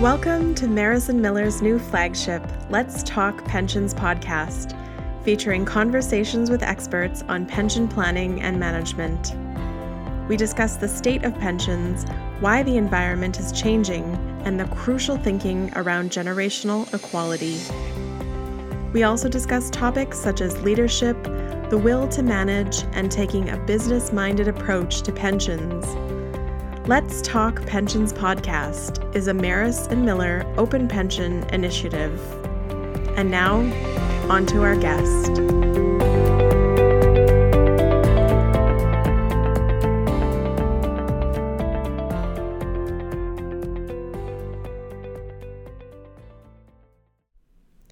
Welcome to Marison Miller's new flagship, Let's Talk Pensions podcast, featuring conversations with experts on pension planning and management. We discuss the state of pensions, why the environment is changing, and the crucial thinking around generational equality. We also discuss topics such as leadership, the will to manage, and taking a business minded approach to pensions. Let's Talk Pensions podcast is a Maris and Miller open pension initiative. And now, on to our guest.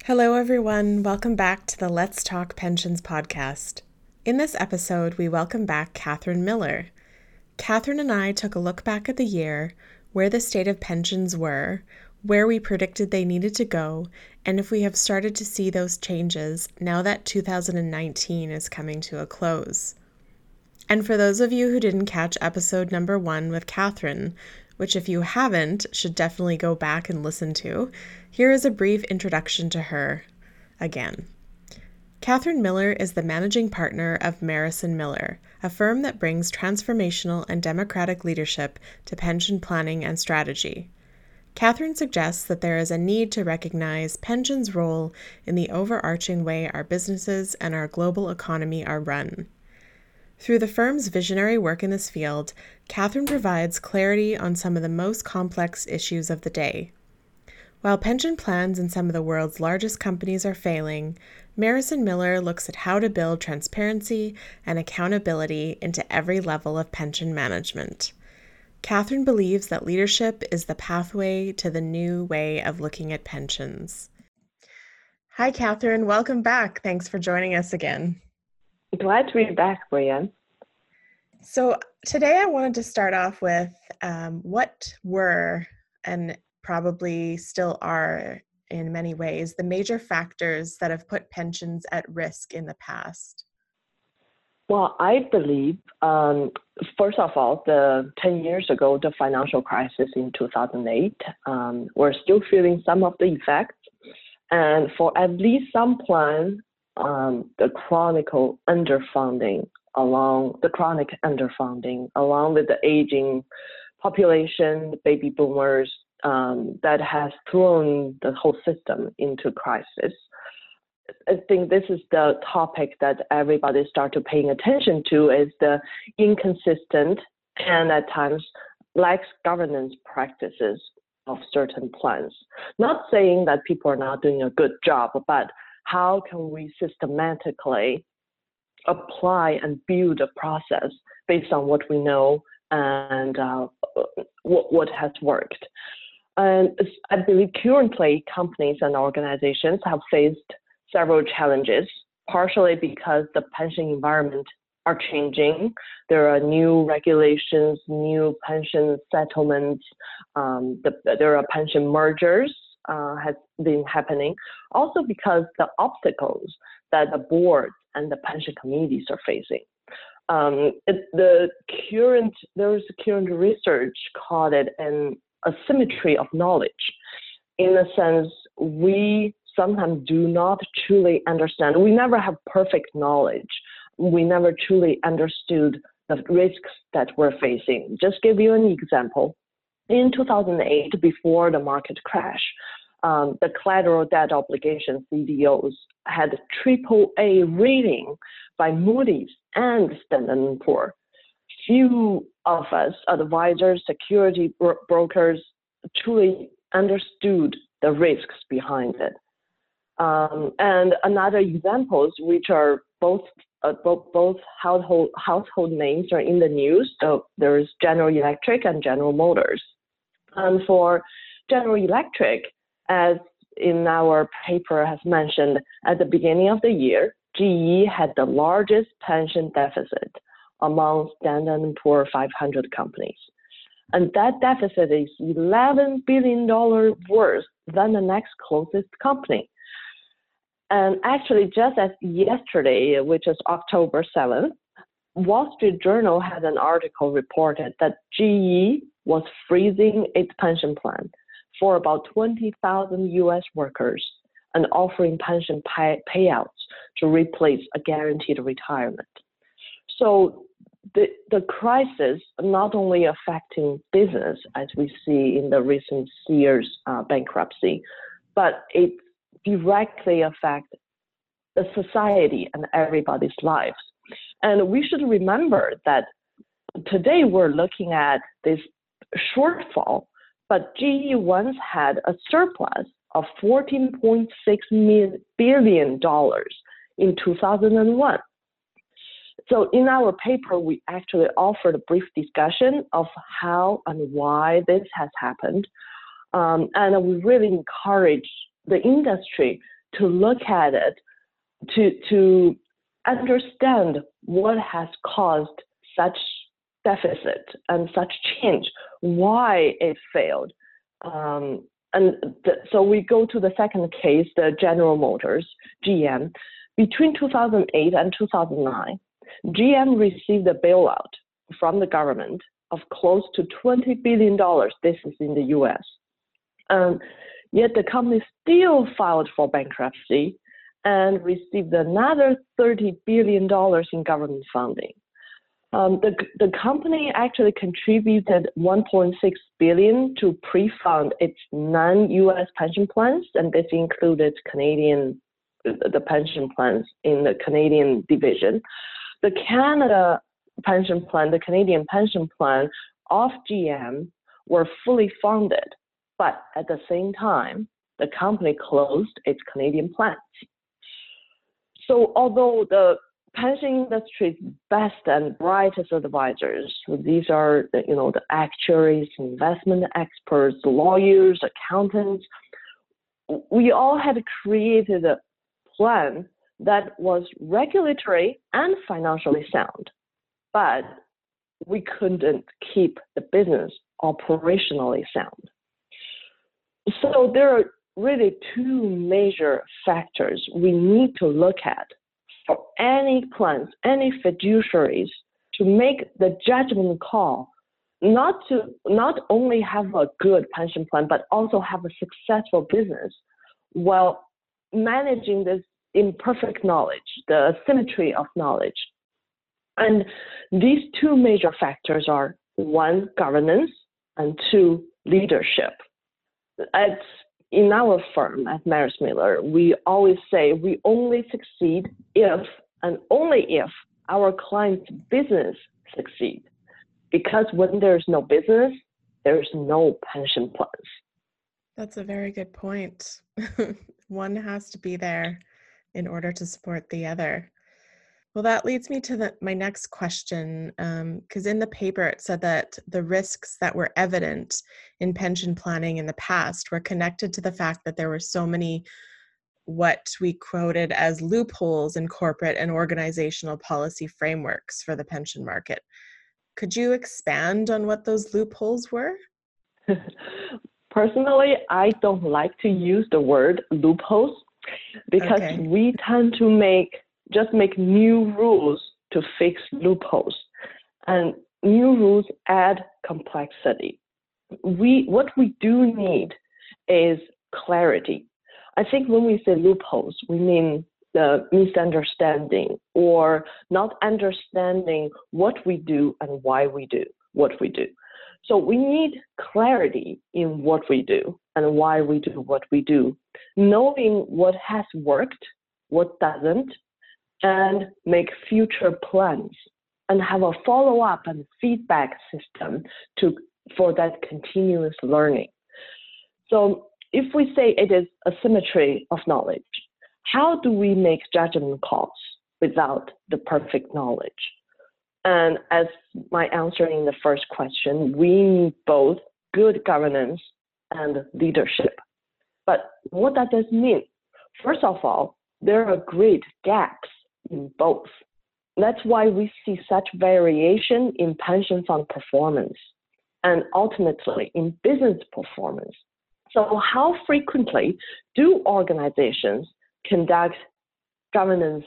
Hello, everyone. Welcome back to the Let's Talk Pensions podcast. In this episode, we welcome back Catherine Miller. Catherine and I took a look back at the year, where the state of pensions were, where we predicted they needed to go, and if we have started to see those changes now that 2019 is coming to a close. And for those of you who didn't catch episode number one with Catherine, which if you haven't, should definitely go back and listen to, here is a brief introduction to her again. Catherine Miller is the managing partner of Marison Miller, a firm that brings transformational and democratic leadership to pension planning and strategy. Catherine suggests that there is a need to recognize pension's role in the overarching way our businesses and our global economy are run. Through the firm's visionary work in this field, Catherine provides clarity on some of the most complex issues of the day. While pension plans in some of the world's largest companies are failing, Marison Miller looks at how to build transparency and accountability into every level of pension management. Catherine believes that leadership is the pathway to the new way of looking at pensions. Hi, Catherine. Welcome back. Thanks for joining us again. Glad to be back, Bre-An. So, today I wanted to start off with um, what were and probably still are in many ways the major factors that have put pensions at risk in the past? Well, I believe, um, first of all, the 10 years ago, the financial crisis in 2008, um, we're still feeling some of the effects. And for at least some plans, um, the chronic underfunding along the chronic underfunding along with the aging population, baby boomers, um, that has thrown the whole system into crisis. I think this is the topic that everybody started paying attention to is the inconsistent and at times lax governance practices of certain plans. Not saying that people are not doing a good job, but how can we systematically apply and build a process based on what we know and uh, what, what has worked. And I believe currently companies and organizations have faced several challenges, partially because the pension environment are changing. There are new regulations, new pension settlements. Um, the, there are pension mergers uh, has been happening. Also because the obstacles that the board and the pension committees are facing. Um, it, the current there's current research called it an asymmetry of knowledge. In a sense, we sometimes do not truly understand. We never have perfect knowledge. We never truly understood the risks that we're facing. Just give you an example. In 2008, before the market crash, um, the collateral debt obligation CDOs had triple A rating by Moody's and Standard & Poor few of us, advisors, security bro- brokers, truly understood the risks behind it. Um, and another examples, which are both uh, both, both household household names are in the news. So there's General Electric and General Motors. And for General Electric, as in our paper has mentioned, at the beginning of the year, GE had the largest pension deficit among Standard & Poor 500 companies. And that deficit is $11 billion worse than the next closest company. And actually, just as yesterday, which is October 7th, Wall Street Journal had an article reported that GE was freezing its pension plan, for about 20,000 US workers and offering pension pay- payouts to replace a guaranteed retirement. So the, the crisis not only affecting business as we see in the recent Sears uh, bankruptcy, but it directly affects the society and everybody's lives. And we should remember that today we're looking at this shortfall, but GE once had a surplus of $14.6 billion in 2001. So in our paper, we actually offered a brief discussion of how and why this has happened. Um, and we really encourage the industry to look at it to, to understand what has caused such deficit and such change, why it failed. Um, and so we go to the second case, the General Motors, GM. Between 2008 and 2009, GM received a bailout from the government of close to $20 billion. This is in the US. Um, yet the company still filed for bankruptcy and received another $30 billion in government funding. Um, the, the company actually contributed 1.6 billion to pre-fund its non-U.S. pension plans, and this included Canadian the pension plans in the Canadian division. The Canada pension plan, the Canadian pension plan of GM were fully funded, but at the same time, the company closed its Canadian plants. So although the pension industry's best and brightest advisors, these are you know the actuaries, investment experts, lawyers, accountants, we all had created a plan that was regulatory and financially sound, but we couldn't keep the business operationally sound. So there are really two major factors we need to look at for any plans, any fiduciaries to make the judgment call not to not only have a good pension plan but also have a successful business while managing this imperfect knowledge, the symmetry of knowledge. And these two major factors are one, governance, and two, leadership. At, in our firm at Maris Miller, we always say we only succeed if and only if our client's business succeed. Because when there's no business, there's no pension plans. That's a very good point. One has to be there in order to support the other. Well, that leads me to the, my next question, because um, in the paper it said that the risks that were evident in pension planning in the past were connected to the fact that there were so many what we quoted as loopholes in corporate and organizational policy frameworks for the pension market. Could you expand on what those loopholes were? Personally, I don't like to use the word loopholes because okay. we tend to make just make new rules to fix loopholes. And new rules add complexity. We what we do need is clarity. I think when we say loopholes we mean the misunderstanding or not understanding what we do and why we do what we do so we need clarity in what we do and why we do what we do, knowing what has worked, what doesn't, and make future plans and have a follow up and feedback system to for that continuous learning. So if we say it is a symmetry of knowledge, how do we make judgment calls without the perfect knowledge? And as my answer in the first question, we need both good governance and leadership. But what does mean? First of all, there are great gaps in both. That's why we see such variation in pension fund performance and ultimately in business performance. So, how frequently do organizations conduct governance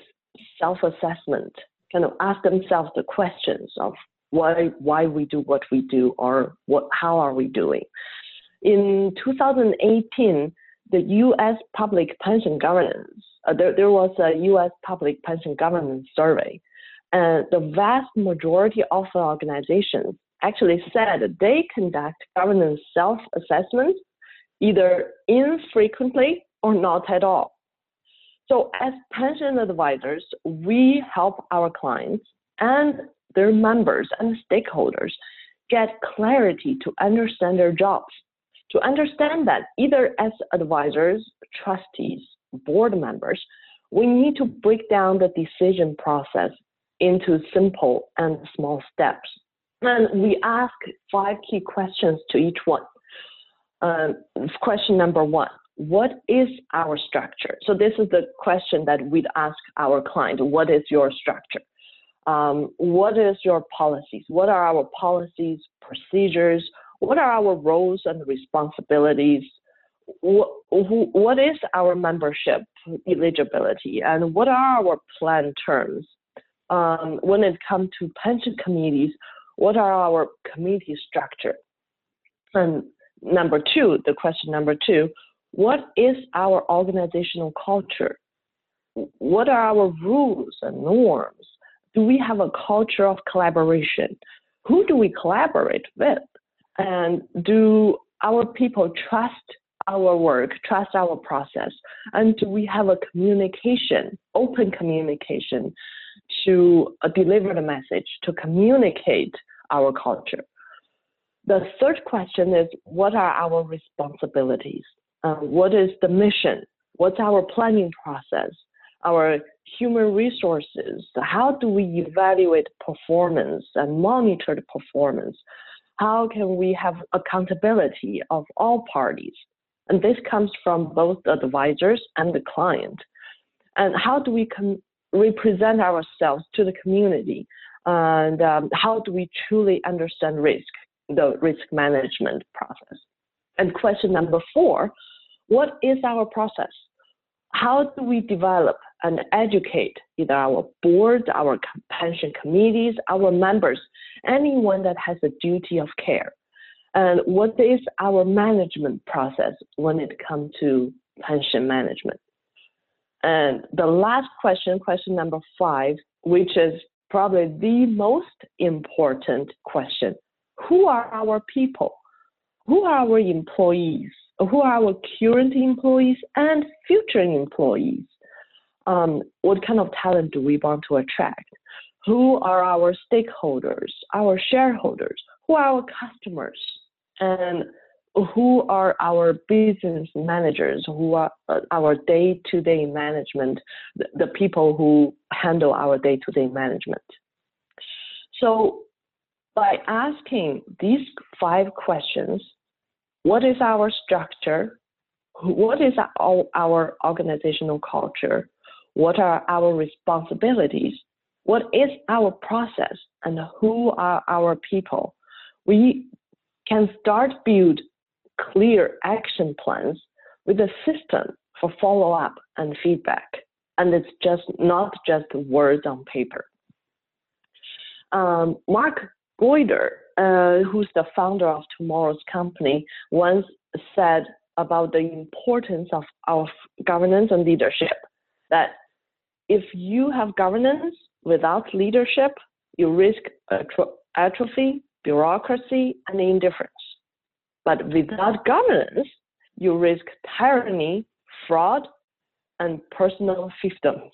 self assessment, kind of ask themselves the questions of why, why we do what we do or what, how are we doing? In 2018, the U.S. Public Pension Governance, uh, there, there was a U.S. Public Pension Governance survey, and the vast majority of organizations actually said they conduct governance self-assessments either infrequently or not at all. So as pension advisors, we help our clients and their members and stakeholders get clarity to understand their jobs, to understand that either as advisors, trustees, board members, we need to break down the decision process into simple and small steps. And we ask five key questions to each one. Uh, question number one What is our structure? So, this is the question that we'd ask our client What is your structure? Um, what is your policies? What are our policies, procedures? What are our roles and responsibilities? What, what is our membership eligibility? And what are our plan terms? Um, when it comes to pension committees, what are our committee structure? And number two, the question number two, what is our organizational culture? What are our rules and norms? Do we have a culture of collaboration? Who do we collaborate with? And do our people trust our work, trust our process? And do we have a communication, open communication to uh, deliver the message, to communicate our culture? The third question is what are our responsibilities? Uh, what is the mission? What's our planning process? Our human resources? How do we evaluate performance and monitor the performance? How can we have accountability of all parties? And this comes from both the advisors and the client. And how do we represent ourselves to the community? And um, how do we truly understand risk, the risk management process? And question number four what is our process? How do we develop and educate either our board, our pension committees, our members, anyone that has a duty of care? And what is our management process when it comes to pension management? And the last question, question number five, which is probably the most important question who are our people? Who are our employees? Who are our current employees and future employees? Um, what kind of talent do we want to attract? Who are our stakeholders, our shareholders? Who are our customers? And who are our business managers, who are uh, our day to day management, the, the, people who handle our day to day management. So, by asking these five questions, what is our structure? What is our, our organizational culture? What are our responsibilities? What is our process? And who are our people? We can start build clear action plans with a system for follow up and feedback. And it's just not just words on paper. Um, Mark Goyder, uh, who's the founder of Tomorrow's Company, once said about the importance of, of governance and leadership that if you have governance without leadership, you risk atrophy, bureaucracy, and indifference. But without governance, you risk tyranny, fraud, and personal fiefdoms.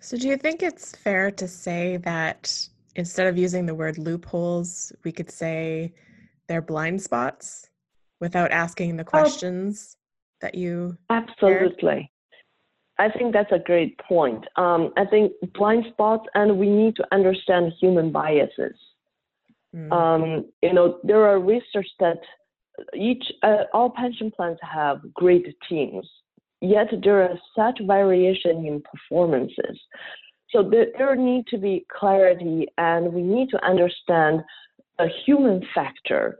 So, do you think it's fair to say that instead of using the word loopholes, we could say they're blind spots without asking the oh. questions oh, that you absolutely I think that's a great point. Um, I think blind spots, and we need to understand human biases. Mm. Um, you know, there are research that each uh, all pension plans have great teams, yet there are such variation in performances. So there, need to be clarity, and we need to understand the human factor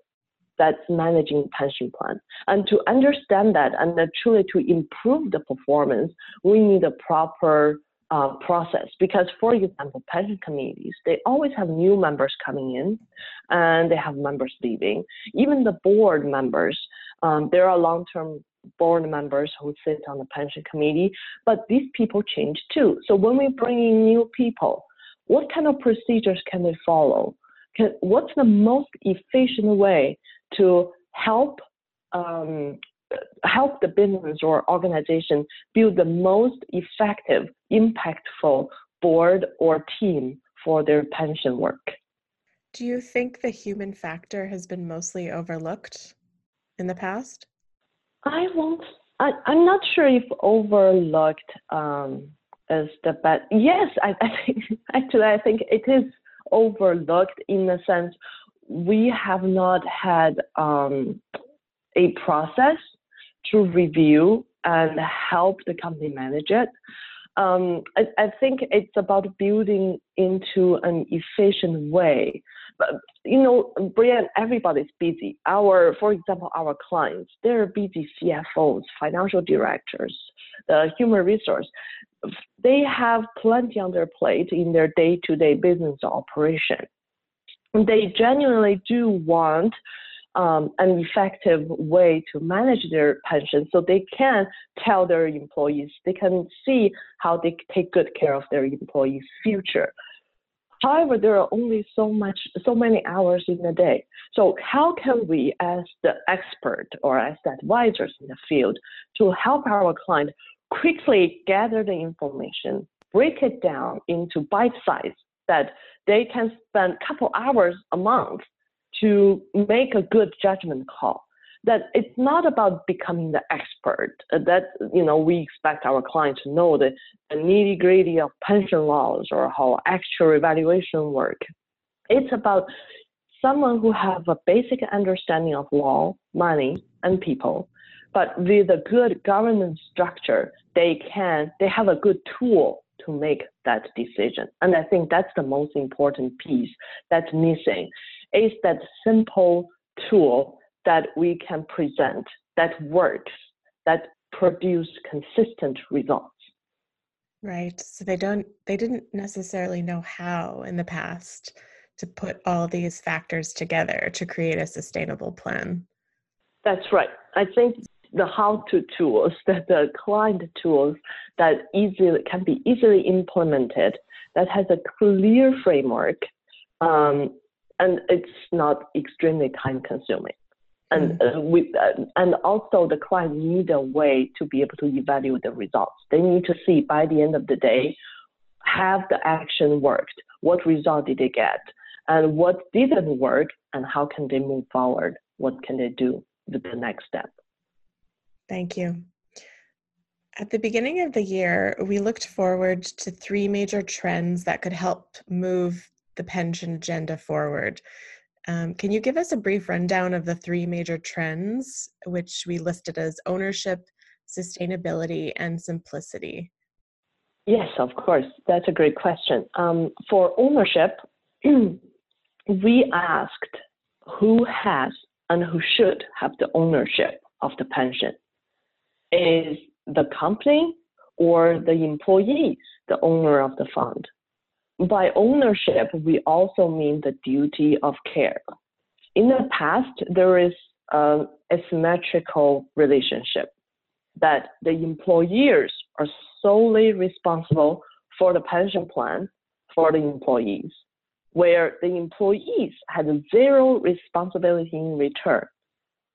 that's managing pension plan. And to understand that and truly to improve the performance, we need a proper uh, process because, for example, pension committees, they always have new members coming in and they have members leaving. Even the board members, um, there are long term board members who sit on the pension committee, but these people change too. So when we bring in new people, what kind of procedures can they follow? Can, what's the most efficient way to help um, help the business or organization build the most effective, impactful board or team for their pension work. Do you think the human factor has been mostly overlooked in the past? I won't. I, am not sure if overlooked um, is the best. Yes, I, I think actually I think it is overlooked in the sense we have not had um, a process to review and help the company manage it. Um, I, I, think it's about building into an efficient way. You know, Bre-An, everybody's busy. Our, for example, our clients, they're busy CFOs, financial directors, the human resource. They have plenty on their plate in their day-to-day business operation. They genuinely do want um, an effective way to manage their pension so they can tell their employees, they can see how they take good care of their employees' future. However, there are only so much, so many hours in a day. So how can we, as the expert or as the advisors in the field, to help our client quickly gather the information, break it down into bite size that they can spend a couple hours a month to make a good judgment call. That it's not about becoming the expert. Uh, that you know we expect our client to know the, the nitty gritty of pension laws or how actuarial valuation work. It's about someone who have a basic understanding of law, money, and people, but with a good governance structure, they can they have a good tool to make that decision. And I think that's the most important piece that's missing is that simple tool that we can present that works, that produce consistent results. Right. So they don't they didn't necessarily know how in the past to put all these factors together to create a sustainable plan. That's right. I think the how-to tools, that the client tools that easily can be easily implemented, that has a clear framework, um, and it's not extremely time consuming. And mm. uh, we, uh, and also the client need a way to be able to evaluate the results. They need to see by the end of the day, have the action worked? What result did they get? And what didn't work? And how can they move forward? What can they do with the next step? Thank you. At the beginning of the year, we looked forward to three major trends that could help move the pension agenda forward. Um, can you give us a brief rundown of the three major trends, which we listed as ownership, sustainability, and simplicity? Yes, of course. That's a great question. Um, for ownership, we asked who has and who should have the ownership of the pension. Is the company or the employees the owner of the fund? By ownership, we also mean the duty of care. In the past, there is an asymmetrical relationship that the employers are solely responsible for the pension plan for the employees, where the employees had zero responsibility in return.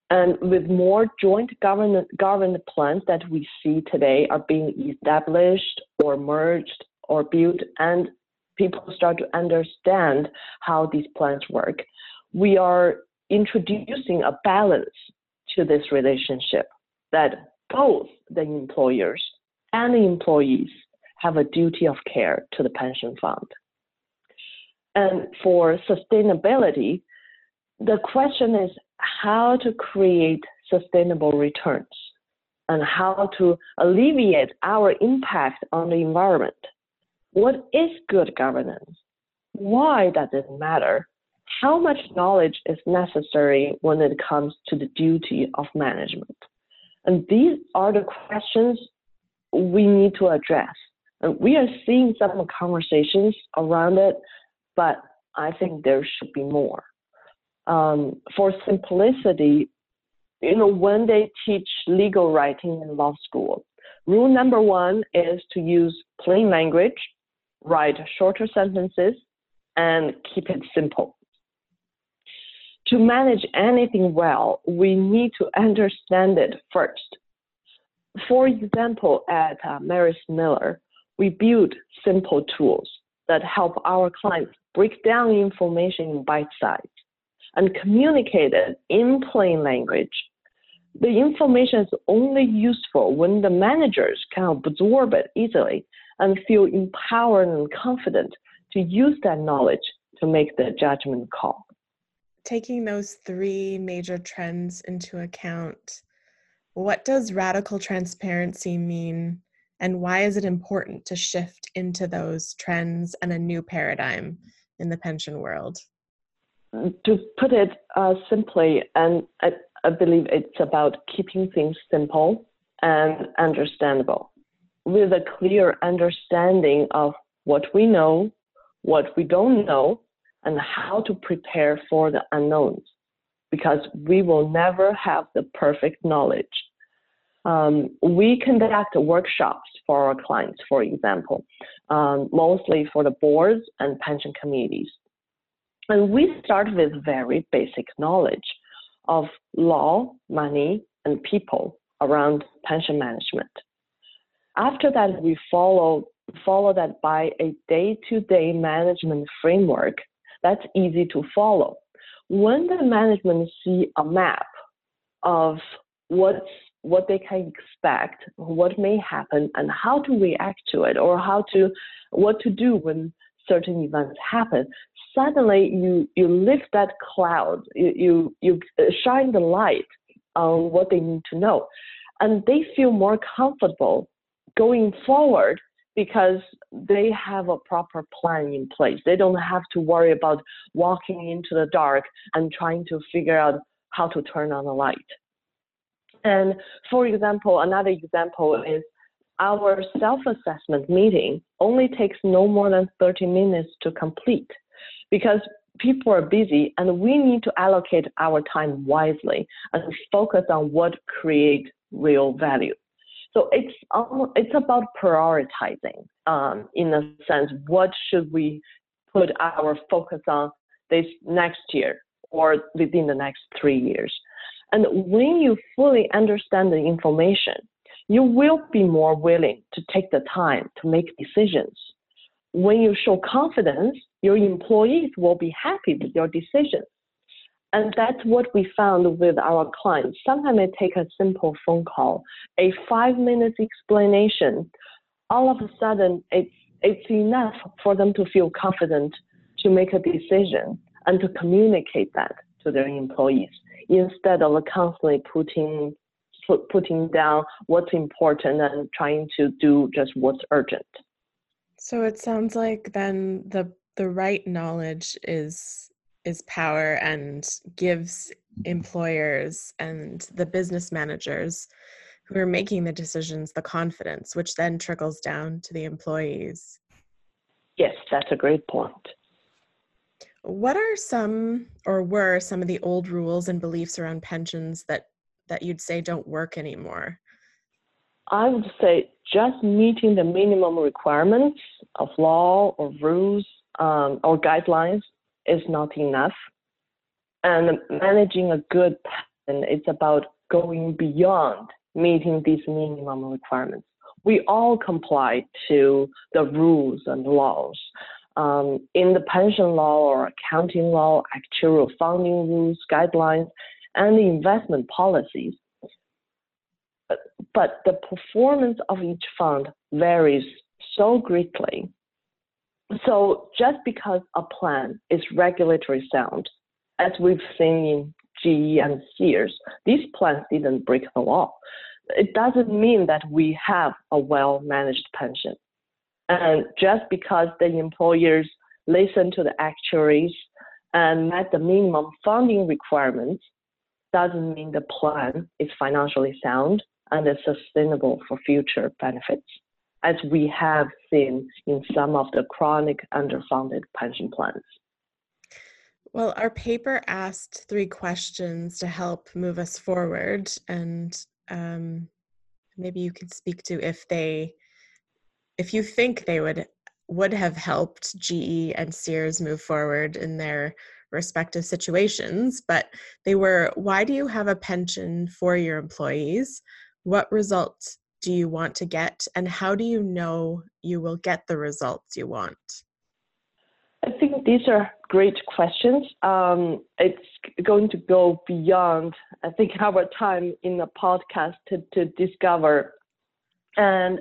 And with more joint government, government plans that we see today are being established or merged or built and people start to understand how these plans work, we are introducing a balance to this relationship that both the employers and the employees have a duty of care to the pension fund. And for sustainability, the question is how to create sustainable returns and how to alleviate our impact on the environment what is good governance? Why does it matter? How much knowledge is necessary when it comes to the duty of management? And these are the questions we need to address. And we are seeing some conversations around it, but I think there should be more. Um, for simplicity, you know, when they teach legal writing in law school, rule number one is to use plain language, write shorter sentences, and keep it simple. To manage anything well, we need to understand it first. For example, at uh, Maris Miller, we build simple tools that help our clients break down information in bite size and communicate it in plain language. The information is only useful when the managers can absorb it easily and feel empowered and confident to use that knowledge to make the judgment call. Taking those three major trends into account, what does radical transparency mean and why is it important to shift into those trends and a new paradigm in the pension world? To put it uh, simply, and I, I believe it's about keeping things simple and understandable with a clear understanding of what we know, what we don't know, and how to prepare for the unknowns because we will never have the perfect knowledge. Um, we conduct workshops for our clients, for example, um, mostly for the boards and pension committees. And we start with very basic knowledge of law, money, and people around pension management. After that, we follow follow that by a day-to-day management framework that's easy to follow. When the management see a map of what's what they can expect, what may happen, and how to react to it, or how to what to do when certain events happen. Suddenly, you you lift that cloud, you you, you uh, shine the light on what they need to know, and they feel more comfortable going forward because they have a proper plan in place. They don't have to worry about walking into the dark and trying to figure out how to turn on the light. And for example, another example is our self-assessment meeting only takes no more than 30 minutes to complete because people are busy and we need to allocate our time wisely and focus on what creates real value. So it's it's about prioritizing um, in a sense. What should we put our focus on this next year or within the next three years? And when you fully understand the information, you will be more willing to take the time to make decisions. When you show confidence, your employees will be happy with your decisions. And that's what we found with our clients. Sometimes it takes a simple phone call, a five minutes explanation. All of a sudden, it's, it's enough for them to feel confident to make a decision and to communicate that to their employees instead of constantly putting put, putting down what's important and trying to do just what's urgent. So it sounds like then the the right knowledge is is power and gives employers and the business managers who are making the decisions the confidence, which then trickles down to the employees. Yes, that's a great point. What are some or were some of the old rules and beliefs around pensions that that you'd say don't work anymore? I would say just meeting the minimum requirements of law or rules um, or guidelines is not enough. And managing a good pension is about going beyond meeting these minimum requirements. We all comply to the rules and laws. Um, in the pension law or accounting law, actuarial funding rules, guidelines, and the investment policies. But the performance of each fund varies so greatly so just because a plan is regulatory sound, as we've seen in GE and Sears, these plans didn't break the law. It doesn't mean that we have a well managed pension. And just because the employers listen to the actuaries and met the minimum funding requirements doesn't mean the plan is financially sound and is sustainable for future benefits. As we have seen in some of the chronic underfunded pension plans. Well, our paper asked three questions to help move us forward, and um, maybe you can speak to if they, if you think they would would have helped GE and Sears move forward in their respective situations. But they were: Why do you have a pension for your employees? What results do you want to get, and how do you know you will get the results you want? I think these are great questions. Um, it's going to go beyond, I think, our time in the podcast to, to discover. And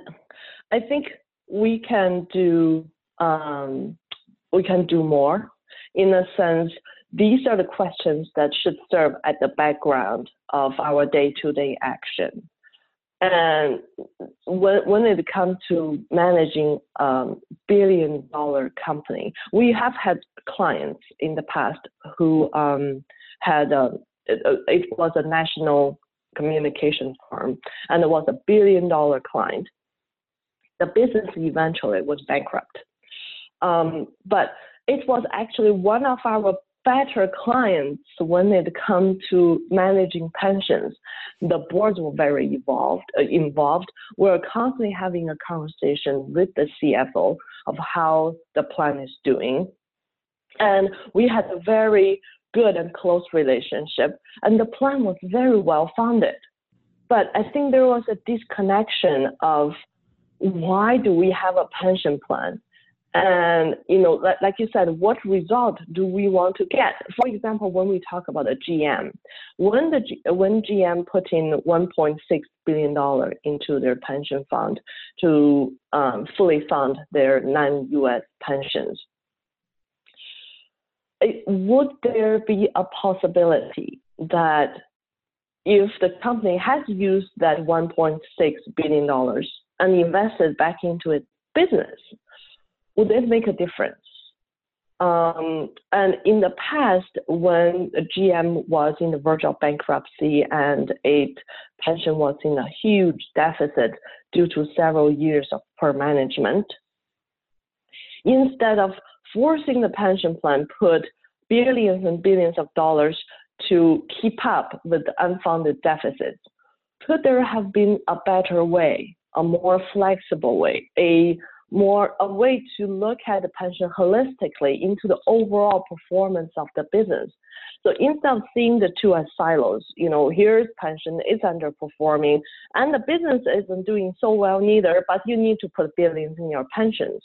I think we can do um, we can do more. In a sense, these are the questions that should serve at the background of our day-to-day action. And when, when it comes to managing a um, billion dollar company, we have had clients in the past who um, had a, it, it was a national communication firm and it was a billion dollar client. The business eventually was bankrupt. Um, but it was actually one of our better clients when it comes to managing pensions. The boards were very involved. Uh, involved. We're constantly having a conversation with the CFO of how the plan is doing, and we had a very good and close relationship, and the plan was very well funded. But I think there was a disconnection of why do we have a pension plan? And you know, like, you said, what result do we want to get? For example, when we talk about a GM, when the when GM put in 1.6 billion dollar into their pension fund to um, fully fund their non-U.S. pensions, it, would there be a possibility that if the company has used that 1.6 billion dollars and invested back into its business? Would it make a difference? Um, and in the past, when GM was in the verge of bankruptcy and its pension was in a huge deficit due to several years of poor management, instead of forcing the pension plan put billions and billions of dollars to keep up with the unfunded deficits, could there have been a better way, a more flexible way, a more a way to look at the pension holistically into the overall performance of the business. So instead of seeing the two as silos, you know, here's pension, it's underperforming, and the business isn't doing so well neither, but you need to put billions in your pensions.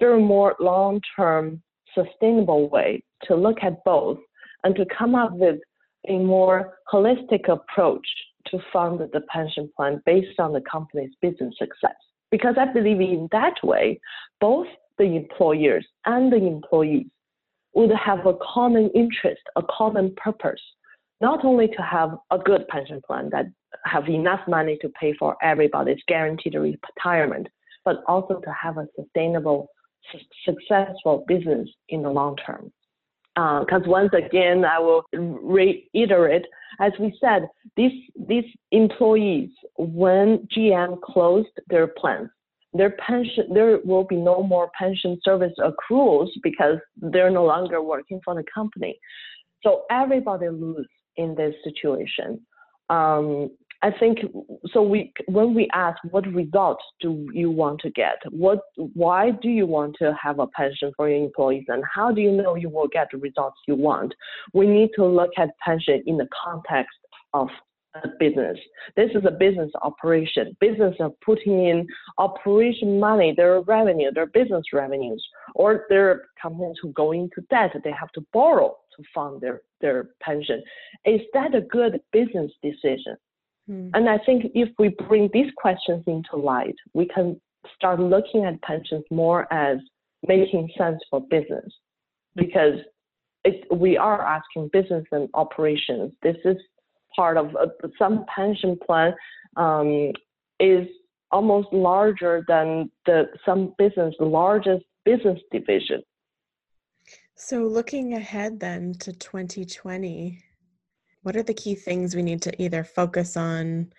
There a more long-term sustainable way to look at both and to come up with a more holistic approach to fund the pension plan based on the company's business success? Because I believe in that way, both the employers and the employees would have a common interest, a common purpose, not only to have a good pension plan that have enough money to pay for everybody's guaranteed retirement, but also to have a sustainable, successful business in the long term. Because uh, once again, I will reiterate, as we said, these these employees, when GM closed their plants, their pension there will be no more pension service accruals because they're no longer working for the company. So everybody lose in this situation. Um, I think so. We when we ask what results do you want to get, what why do you want to have a pension for your employees, and how do you know you will get the results you want? We need to look at pension in the context of a business. This is a business operation. Business are putting in operation money, their revenue, their business revenues, or their companies who go into debt. They have to borrow to fund their their pension. Is that a good business decision? Hmm. And I think if we bring these questions into light, we can start looking at pensions more as making sense for business because it, we are asking business and operations. This is part of uh, some pension plan um, is almost larger than the some business largest business division. So looking ahead then to 2020, what are the key things we need to either focus on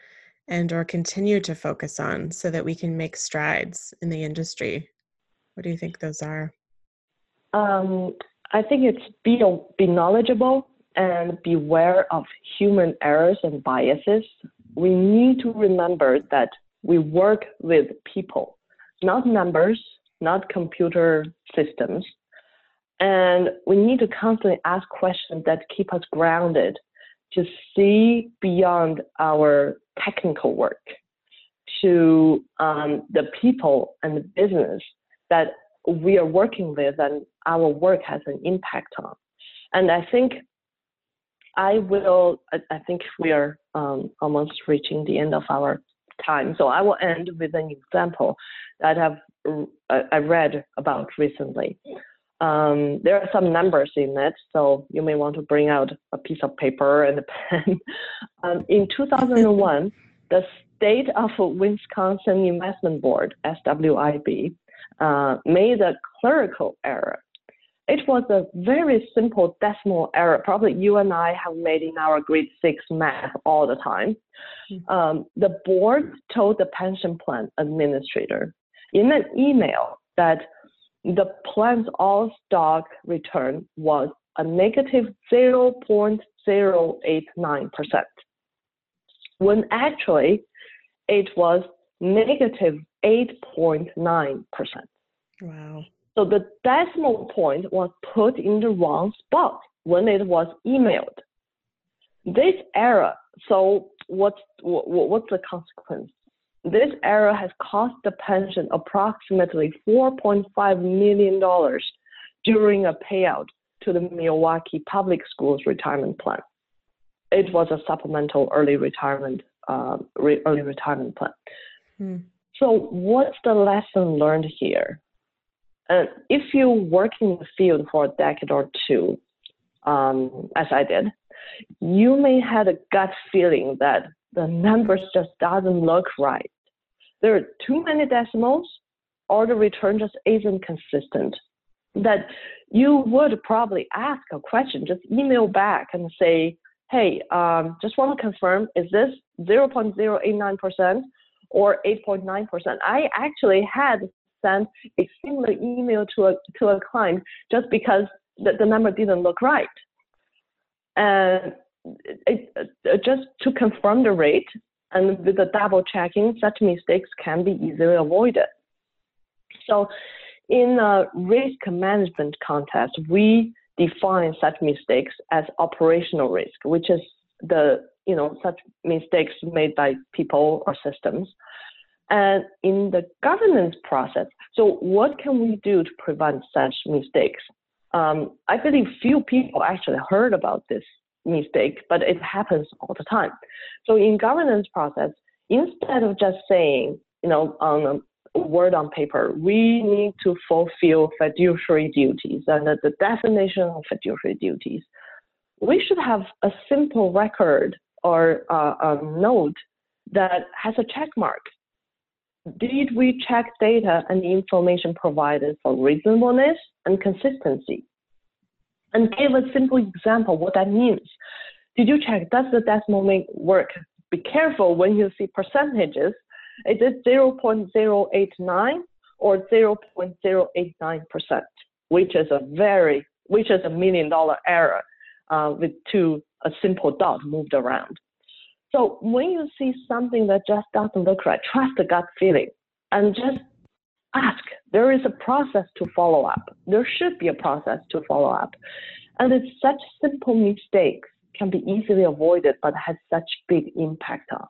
and or continue to focus on so that we can make strides in the industry? What do you think those are? Um, I think it's be, be knowledgeable and beware of human errors and biases. We need to remember that we work with people, not numbers, not computer systems. And we need to constantly ask questions that keep us grounded to see beyond our technical work to um, the people and the business that we are working with and our work has an impact on. And I think I will, I think we are um, almost reaching the end of our time. So I will end with an example that I've I read about recently. Um, there are some numbers in it, so you may want to bring out a piece of paper and a pen. um, in 2001, the State of Wisconsin Investment Board (SWIB) uh, made a clerical error. It was a very simple decimal error. Probably you and I have made in our grade six math all the time. Hmm. Um, the board told the pension plan administrator in an email that the plan's all stock return was a negative 0.089%, when actually it was negative 8.9%. Wow. So the decimal point was put in the wrong spot when it was emailed. This error, so what's, what's the consequence? This error has cost the pension approximately $4.5 million during a payout to the Milwaukee Public Schools retirement plan. It was a supplemental early retirement uh, re- early retirement plan. Hmm. So, what's the lesson learned here? Uh, if you work in the field for a decade or two, um, as I did, you may have a gut feeling that the numbers just doesn't look right there are too many decimals or the return just isn't consistent, that you would probably ask a question, just email back and say, hey, um, just want to confirm, is this 0.089% or 8.9%? I actually had sent a similar email to a, to a client just because the, the number didn't look right. And it, it, just to confirm the rate, and with the double checking, such mistakes can be easily avoided. So in a risk management context, we define such mistakes as operational risk, which is the, you know, such mistakes made by people or systems. And in the governance process, so what can we do to prevent such mistakes? Um, I believe few people actually heard about this mistake, but it happens all the time. So in governance process, instead of just saying, you know, on a word on paper, we need to fulfill fiduciary duties and the definition of fiduciary duties. We should have a simple record or uh, a note that has a check mark. Did we check data and information provided for reasonableness and consistency? And give a simple example what that means. Did you check does the decimal make work? Be careful when you see percentages. Is it 0.089 or 0.089%, which is a very, which is a million dollar error uh, with two, a simple dot moved around. So when you see something that just doesn't look right, trust the gut feeling and just ask. There is a process to follow up. There should be a process to follow up. And it's such simple mistakes can be easily avoided, but has such big impact on.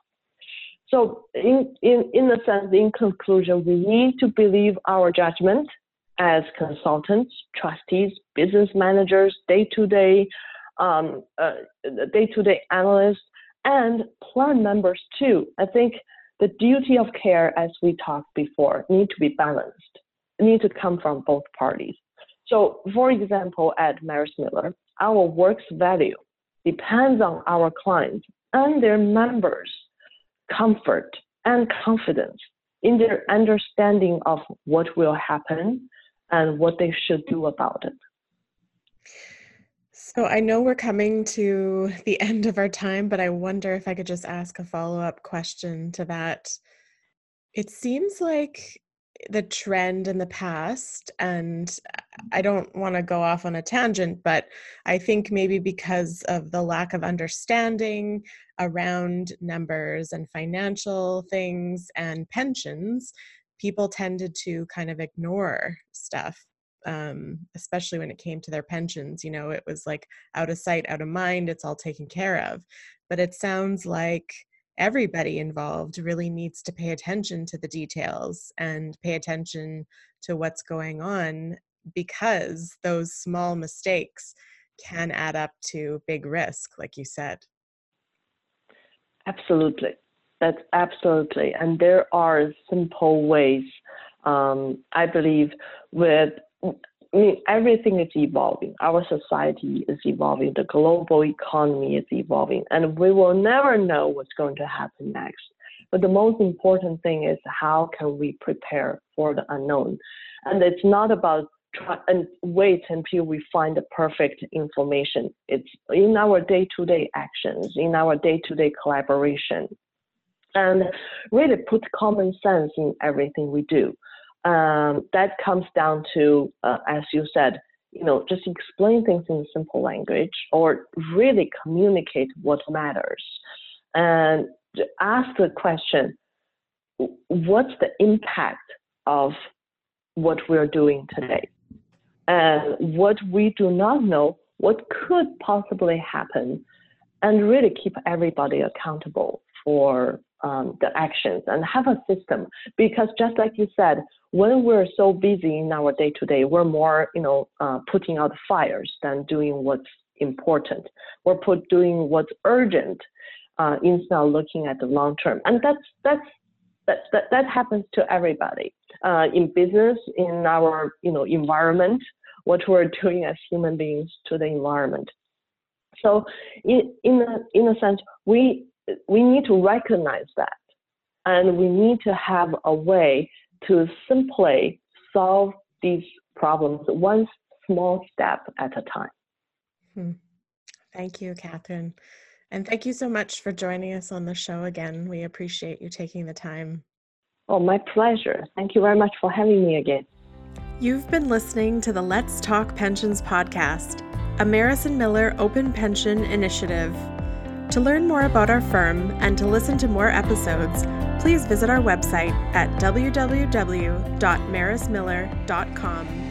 So in, in, in a sense, in conclusion, we need to believe our judgment as consultants, trustees, business managers, day-to-day, um, uh, day-to-day analysts, and plan members too. I think the duty of care, as we talked before, need to be balanced, need to come from both parties. So, for example, at Maris Miller, our work's value depends on our clients and their members' comfort and confidence in their understanding of what will happen and what they should do about it. So I know we're coming to the end of our time, but I wonder if I could just ask a follow up question to that. It seems like the trend in the past, and I don't want to go off on a tangent, but I think maybe because of the lack of understanding around numbers and financial things and pensions, people tended to kind of ignore stuff um, especially when it came to their pensions. You know, it was like out of sight, out of mind, it's all taken care of. But it sounds like everybody involved really needs to pay attention to the details and pay attention to what's going on because those small mistakes can add up to big risk, like you said. Absolutely. That's absolutely. And there are simple ways, um, I believe, with I mean, everything is evolving. Our society is evolving. The global economy is evolving, and we will never know what's going to happen next. But the most important thing is how can we prepare for the unknown? And it's not about try and wait until we find the perfect information. It's in our day-to-day actions, in our day-to-day collaboration, and really put common sense in everything we do um, that comes down to, uh, as you said, you know, just explain things in simple language or really communicate what matters. And ask the question, what's the impact of what we're doing today? And what we do not know, what could possibly happen, and really keep everybody accountable for um, the actions and have a system. Because just like you said, when we're so busy in our day to day, we're more, you know, uh, putting out fires than doing what's important. We're put doing what's urgent uh, instead of looking at the long term. And that's that's that, that, that happens to everybody uh, in business, in our you know environment, what we're doing as human beings to the environment. So in in a, in a sense, we we need to recognize that. And we need to have a way to simply solve these problems one small step at a time. Hmm. Thank you, Catherine. And thank you so much for joining us on the show again. We appreciate you taking the time. Oh, my pleasure. Thank you very much for having me again. You've been listening to the Let's Talk Pensions podcast, a Marison Miller Open Pension Initiative to learn more about our firm and to listen to more episodes, please visit our website at www.marismiller.com